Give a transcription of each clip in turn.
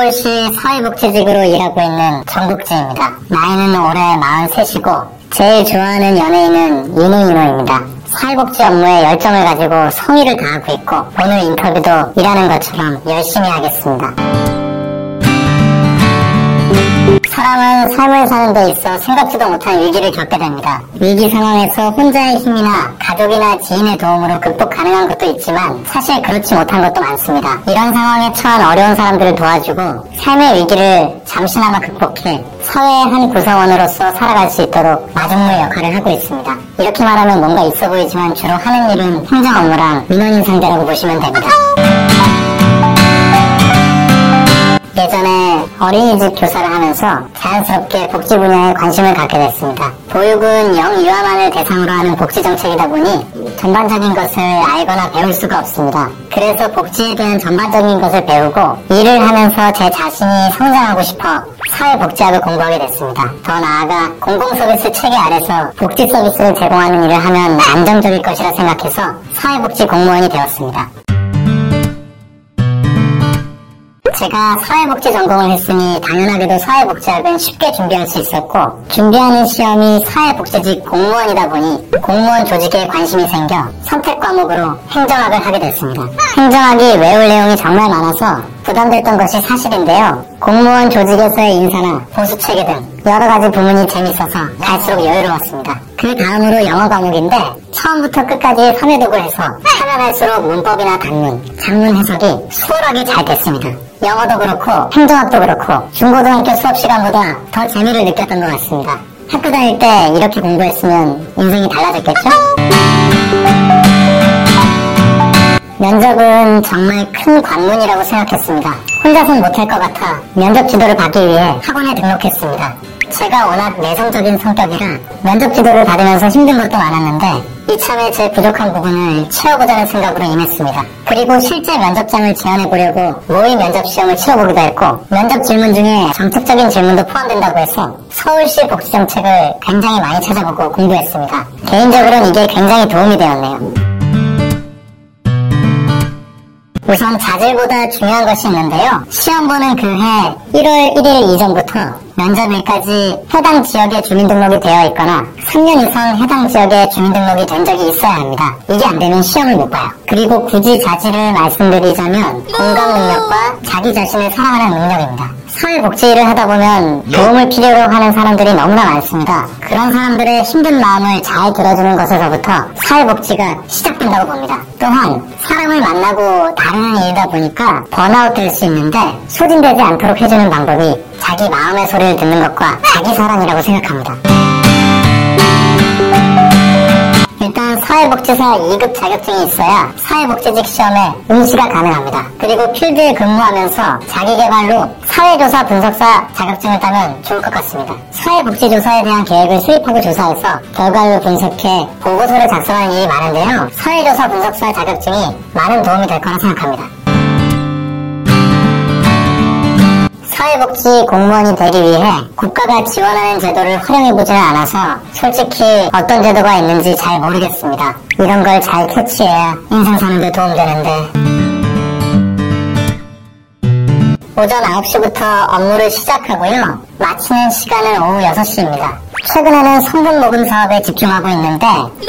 서울시 사회복지직으로 일하고 있는 정국지입니다. 나이는 올해 43이고 제일 좋아하는 연예인은 윤호윤호입니다. 사회복지 업무에 열정을 가지고 성의를 다하고 있고 오늘 인터뷰도 일하는 것처럼 열심히 하겠습니다. 사람은 삶을 사는 데 있어 생각지도 못한 위기를 겪게 됩니다. 위기 상황에서 혼자의 힘이나 가족이나 지인의 도움으로 극복 가능한 것도 있지만 사실 그렇지 못한 것도 많습니다. 이런 상황에 처한 어려운 사람들을 도와주고 삶의 위기를 잠시나마 극복해 사회의 한 구성원으로서 살아갈 수 있도록 마중물 역할을 하고 있습니다. 이렇게 말하면 뭔가 있어 보이지만 주로 하는 일은 행정 업무랑 민원인 상대라고 보시면 됩니다. 예전에 어린이집 교사를 하면서 자연스럽게 복지 분야에 관심을 갖게 됐습니다. 보육은 영유아만을 대상으로 하는 복지 정책이다 보니 전반적인 것을 알거나 배울 수가 없습니다. 그래서 복지에 대한 전반적인 것을 배우고 일을 하면서 제 자신이 성장하고 싶어 사회복지학을 공부하게 됐습니다. 더 나아가 공공서비스 체계 아래서 복지 서비스를 제공하는 일을 하면 안정적일 것이라 생각해서 사회복지 공무원이 되었습니다. 제가 사회복지 전공을 했으니 당연하게도 사회복지학은 쉽게 준비할 수 있었고 준비하는 시험이 사회복지직 공무원이다 보니 공무원 조직에 관심이 생겨 선택 과목으로 행정학을 하게 됐습니다. 행정학이 외울 내용이 정말 많아서 부담됐던 것이 사실인데요. 공무원 조직에서의 인사나 보수 체계 등 여러 가지 부문이 재밌어서 갈수록 여유로웠습니다. 그 다음으로 영어 과목인데 처음부터 끝까지 3회독을 해서 하면 할수록 문법이나 단문, 장문 해석이 수월하게 잘 됐습니다. 영어도 그렇고 행정학도 그렇고 중고등학교 수업 시간보다 더 재미를 느꼈던 것 같습니다. 학교 다닐 때 이렇게 공부했으면 인생이 달라졌겠죠? 면접은 정말 큰 관문이라고 생각했습니다. 혼자선 못할 것 같아 면접 지도를 받기 위해 학원에 등록했습니다. 제가 워낙 내성적인 성격이라 면접 지도를 받으면서 힘든 것도 많았는데 이참에 제 부족한 부분을 채워보자는 생각으로 임했습니다. 그리고 실제 면접장을 지원해보려고 모의 면접 시험을 치러보기도 했고 면접 질문 중에 정책적인 질문도 포함된다고 해서 서울시 복지정책을 굉장히 많이 찾아보고 공부했습니다. 개인적으로는 이게 굉장히 도움이 되었네요. 우선 자질보다 중요한 것이 있는데요. 시험 보는 그 해 1월 1일 이전부터 면접일까지 해당 지역에 주민등록이 되어 있거나 3년 이상 해당 지역에 주민등록이 된 적이 있어야 합니다. 이게 안 되면 시험을 못 봐요. 그리고 굳이 자질을 말씀드리자면 공감 능력과 자기 자신을 사랑하는 능력입니다. 사회복지 일을 하다 보면 도움을 필요로 하는 사람들이 너무나 많습니다. 그런 사람들의 힘든 마음을 잘 들어주는 것에서부터 사회복지가 시작된다고 봅니다. 또한 사람을 만나고 다루는 일이다 보니까 번아웃 될 수 있는데 소진되지 않도록 해주는 방법이 자기 마음의 소리를 듣는 것과 자기 사랑이라고 생각합니다. 일단 사회복지사 2급 자격증이 있어야 사회복지직 시험에 응시가 가능합니다. 그리고 필드에 근무하면서 자기개발로 사회조사 분석사 자격증을 따면 좋을 것 같습니다. 사회복지조사에 대한 계획을 수립하고 조사해서 결과를 분석해 보고서를 작성하는 일이 많은데요. 사회조사 분석사 자격증이 많은 도움이 될 거라 생각합니다. 사회복지 공무원이 되기 위해 국가가 지원하는 제도를 활용해보지는 않아서 솔직히 어떤 제도가 있는지 잘 모르겠습니다. 이런 걸 잘 캐치해야 인생 사는데 도움되는데. 오전 9시부터 업무를 시작하고요. 마치는 시간은 오후 6시입니다. 최근에는 성분 모금 사업에 집중하고 있는데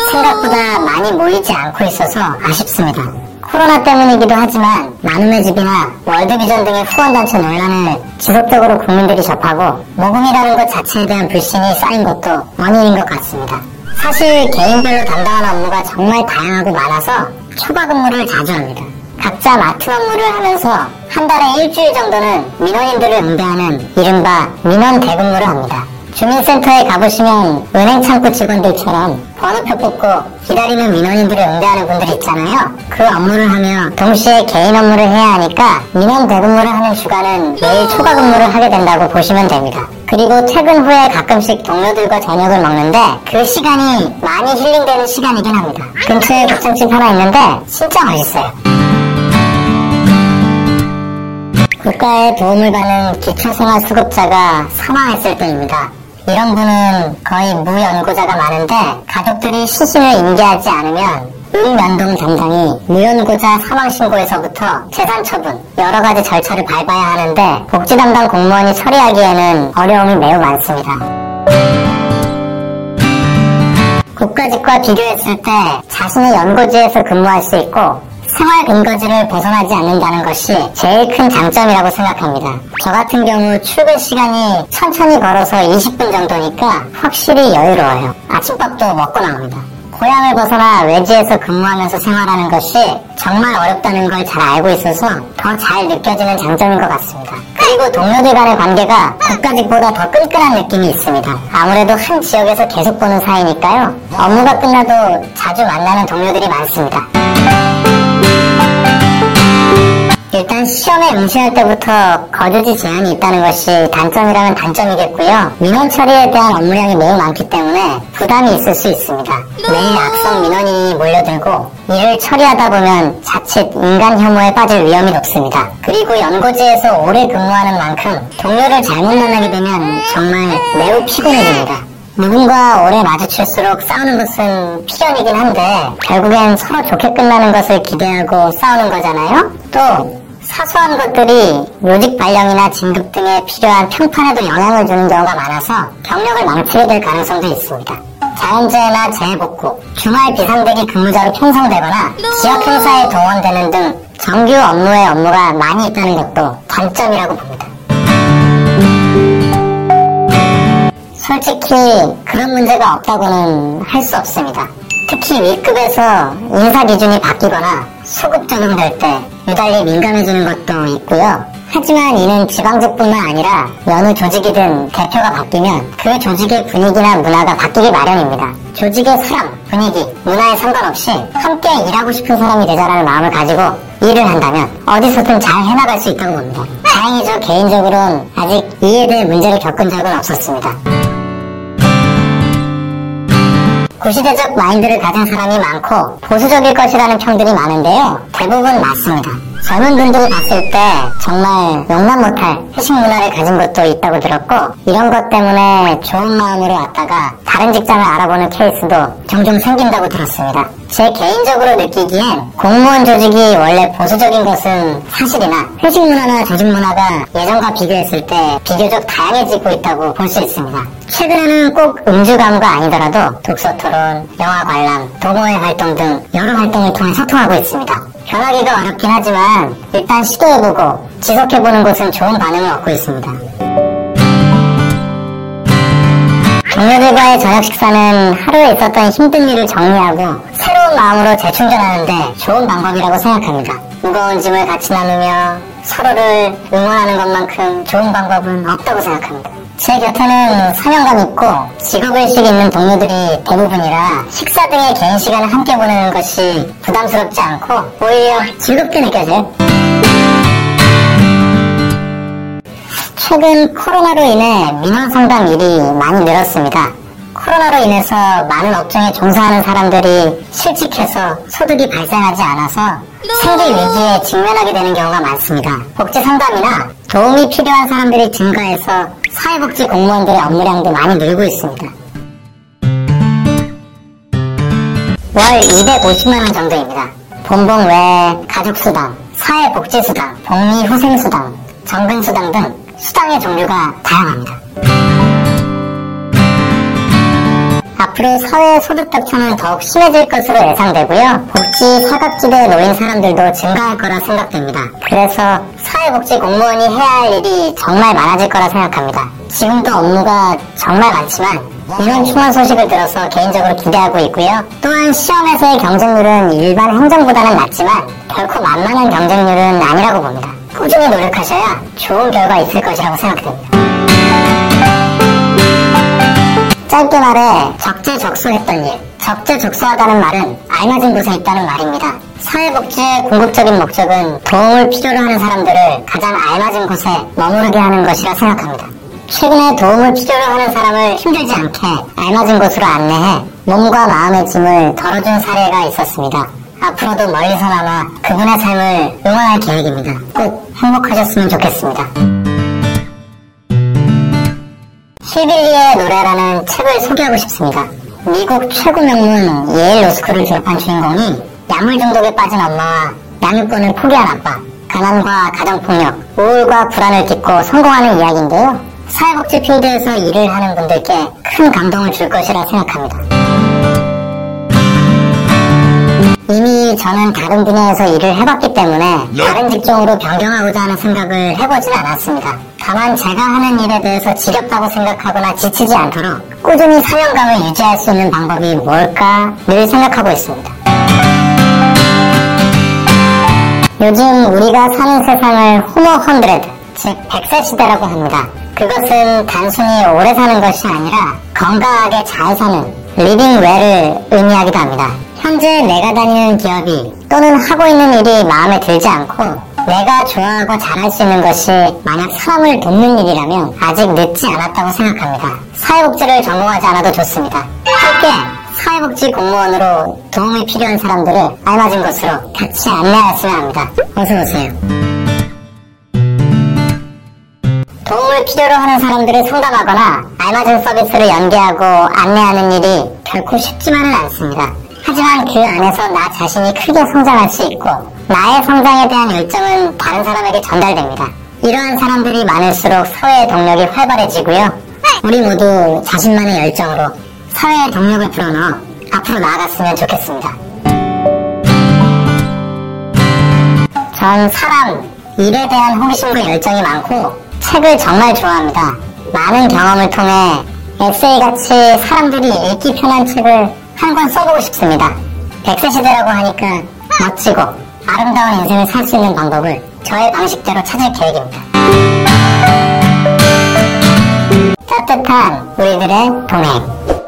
생각보다 많이 모이지 않고 있어서 아쉽습니다. 코로나 때문이기도 하지만 나눔의 집이나 월드비전 등의 후원단체 논란을 지속적으로 국민들이 접하고 모금이라는 것 자체에 대한 불신이 쌓인 것도 원인인 것 같습니다. 사실 개인별로 담당하는 업무가 정말 다양하고 많아서 초과 근무를 자주 합니다. 각자 맡은 업무를 하면서 한 달에 일주일 정도는 민원인들을 응대하는 이른바 민원 대근무를 합니다. 주민센터에 가보시면 은행 창구 직원들처럼 번호표 뽑고 기다리는 민원인들을 응대하는 분들이 있잖아요. 그 업무를 하며 동시에 개인 업무를 해야 하니까 민원 대근무를 하는 주간은 매일 초과 근무를 하게 된다고 보시면 됩니다. 그리고 퇴근 후에 가끔씩 동료들과 저녁을 먹는데 그 시간이 많이 힐링되는 시간이긴 합니다. 근처에 국장집 하나 있는데 진짜 맛있어요. 국가의 도움을 받는 기초생활수급자가 사망했을 때입니다. 이런 분은 거의 무연고자가 많은데 가족들이 시신을 인계하지 않으면 은면동 담당이 무연고자 사망 신고에서부터 재산 처분 여러 가지 절차를 밟아야 하는데 복지 담당 공무원이 처리하기에는 어려움이 매우 많습니다. 국가직과 비교했을 때 자신의 연고지에서 근무할 수 있고 생활 근거지를 벗어나지 않는다는 것이 제일 큰 장점이라고 생각합니다. 저 같은 경우 출근 시간이 천천히 걸어서 20분 정도니까 확실히 여유로워요. 아침밥도 먹고 나옵니다. 고향을 벗어나 외지에서 근무하면서 생활하는 것이 정말 어렵다는 걸 잘 알고 있어서 더 잘 느껴지는 장점인 것 같습니다. 그리고 동료들 간의 관계가 국가직보다 더 끈끈한 느낌이 있습니다. 아무래도 한 지역에서 계속 보는 사이니까요. 업무가 끝나도 자주 만나는 동료들이 많습니다. 일단 시험에 응시할 때부터 거주지 제한이 있다는 것이 단점이라면 단점이겠고요. 민원 처리에 대한 업무량이 매우 많기 때문에 부담이 있을 수 있습니다. 매일 악성 민원이 몰려들고 이를 처리하다 보면 자칫 인간 혐오에 빠질 위험이 높습니다. 그리고 연고지에서 오래 근무하는 만큼 동료를 잘못 만나게 되면 정말 매우 피곤해집니다. 누군가 오래 마주칠수록 싸우는 것은 필연이긴 한데 결국엔 서로 좋게 끝나는 것을 기대하고 싸우는 거잖아요. 또 사소한 것들이 요직 발령이나 진급 등에 필요한 평판에도 영향을 주는 경우가 많아서 경력을 망치게 될 가능성도 있습니다. 자연재해나 재해복구, 주말 비상대기 근무자로 편성되거나 지역 행사에 동원되는 등 정규 업무의 업무가 많이 있다는 것도 단점이라고 봅니다. 솔직히 그런 문제가 없다고는 할 수 없습니다. 특히 위급에서 인사 기준이 바뀌거나 소급 적용될 때 유달리 민감해지는 것도 있고요. 하지만 이는 지방직뿐만 아니라 여느 조직이든 대표가 바뀌면 그 조직의 분위기나 문화가 바뀌기 마련입니다. 조직의 사람, 분위기, 문화에 상관없이 함께 일하고 싶은 사람이 되자라는 마음을 가지고 일을 한다면 어디서든 잘 해나갈 수 있다고 봅니다. 다행히 저 개인적으로는 아직 이에 대해 문제를 겪은 적은 없었습니다. 구시대적 마인드를 가진 사람이 많고 보수적일 것이라는 평들이 많은데요. 대부분 맞습니다. 젊은 분들이 봤을 때 정말 용납 못할 회식 문화를 가진 것도 있다고 들었고 이런 것 때문에 좋은 마음으로 왔다가 다른 직장을 알아보는 케이스도 종종 생긴다고 들었습니다. 제 개인적으로 느끼기엔 공무원 조직이 원래 보수적인 것은 사실이나 회식 문화나 조직 문화가 예전과 비교했을 때 비교적 다양해지고 있다고 볼 수 있습니다. 최근에는 꼭 음주 가무가 아니더라도 독서 토론, 영화 관람, 동호회 활동 등 여러 활동을 통해 소통하고 있습니다. 변하기가 어렵긴 하지만 일단 시도해보고 지속해보는 것은 좋은 반응을 얻고 있습니다. 동료들과의 저녁 식사는 하루에 있었던 힘든 일을 정리하고 새로운 마음으로 재충전하는데 좋은 방법이라고 생각합니다. 무거운 짐을 같이 나누며 서로를 응원하는 것만큼 좋은 방법은 없다고 생각합니다. 제 곁에는 사명감 있고 직업의식 있는 동료들이 대부분이라 식사 등의 개인 시간을 함께 보내는 것이 부담스럽지 않고 오히려 즐겁게 느껴져요. 최근 코로나로 인해 민원 상담 일이 많이 늘었습니다. 코로나로 인해서 많은 업종에 종사하는 사람들이 실직해서 소득이 발생하지 않아서 생계 위기에 직면하게 되는 경우가 많습니다. 복지 상담이나 도움이 필요한 사람들이 증가해서 사회복지 공무원들의 업무량도 많이 늘고 있습니다. 월 250만원 정도입니다. 본봉 외에 가족수당, 사회복지수당, 복리후생수당, 정근수당 등 수당의 종류가 다양합니다. 앞으로 사회 소득 격차는 더욱 심해질 것으로 예상되고요. 복지 사각지대에 놓인 사람들도 증가할 거라 생각됩니다. 그래서 사회복지 공무원이 해야 할 일이 정말 많아질 거라 생각합니다. 지금도 업무가 정말 많지만 이런 충원 소식을 들어서 개인적으로 기대하고 있고요. 또한 시험에서의 경쟁률은 일반 행정보다는 낮지만 결코 만만한 경쟁률은 아니라고 봅니다. 꾸준히 노력하셔야 좋은 결과 있을 것이라고 생각됩니다. 짧게 말해 적재적소했던 일. 적재적소하다는 말은 알맞은 곳에 있다는 말입니다. 사회복지의 궁극적인 목적은 도움을 필요로 하는 사람들을 가장 알맞은 곳에 머무르게 하는 것이라 생각합니다. 최근에 도움을 필요로 하는 사람을 힘들지 않게 알맞은 곳으로 안내해 몸과 마음의 짐을 덜어준 사례가 있었습니다. 앞으로도 멀리서나마 그분의 삶을 응원할 계획입니다. 꼭 행복하셨으면 좋겠습니다. 히빌리의 노래라는 책을 소개하고 싶습니다. 미국 최고 명문 예일 로스쿨을 졸업한 주인공이 약물 중독에 빠진 엄마와 양육권을 포기한 아빠, 가난과 가정폭력, 우울과 불안을 딛고 성공하는 이야기인데요. 사회복지 필드에서 일을 하는 분들께 큰 감동을 줄 것이라 생각합니다. 저는 다른 분야에서 일을 해봤기 때문에 다른 직종으로 변경하고자 하는 생각을 해보진 않았습니다. 다만 제가 하는 일에 대해서 지겹다고 생각하거나 지치지 않도록 꾸준히 사명감을 유지할 수 있는 방법이 뭘까 늘 생각하고 있습니다. 요즘 우리가 사는 세상을 homo hundred, 즉 100세 시대라고 합니다. 그것은 단순히 오래 사는 것이 아니라 건강하게 잘 사는 living well을 의미하기도 합니다. 현재 내가 다니는 기업이 또는 하고 있는 일이 마음에 들지 않고 내가 좋아하고 잘할 수 있는 것이 만약 사람을 돕는 일이라면 아직 늦지 않았다고 생각합니다. 사회복지를 전공하지 않아도 좋습니다. 함께 사회복지 공무원으로 도움이 필요한 사람들을 알맞은 곳으로 같이 안내하였으면 합니다. 어서 오세요. 도움을 필요로 하는 사람들을 상담하거나 알맞은 서비스를 연계하고 안내하는 일이 결코 쉽지만은 않습니다. 하지만 그 안에서 나 자신이 크게 성장할 수 있고 나의 성장에 대한 열정은 다른 사람에게 전달됩니다. 이러한 사람들이 많을수록 사회의 동력이 활발해지고요. 우리 모두 자신만의 열정으로 사회의 동력을 불어넣어 앞으로 나아갔으면 좋겠습니다. 전 사람, 일에 대한 호기심과 열정이 많고 책을 정말 좋아합니다. 많은 경험을 통해 에세이같이 사람들이 읽기 편한 책을 한 권 써보고 싶습니다. 백세 시대라고 하니까 멋지고 아름다운 인생을 살 수 있는 방법을 저의 방식대로 찾을 계획입니다. 따뜻한 우리들의 동행.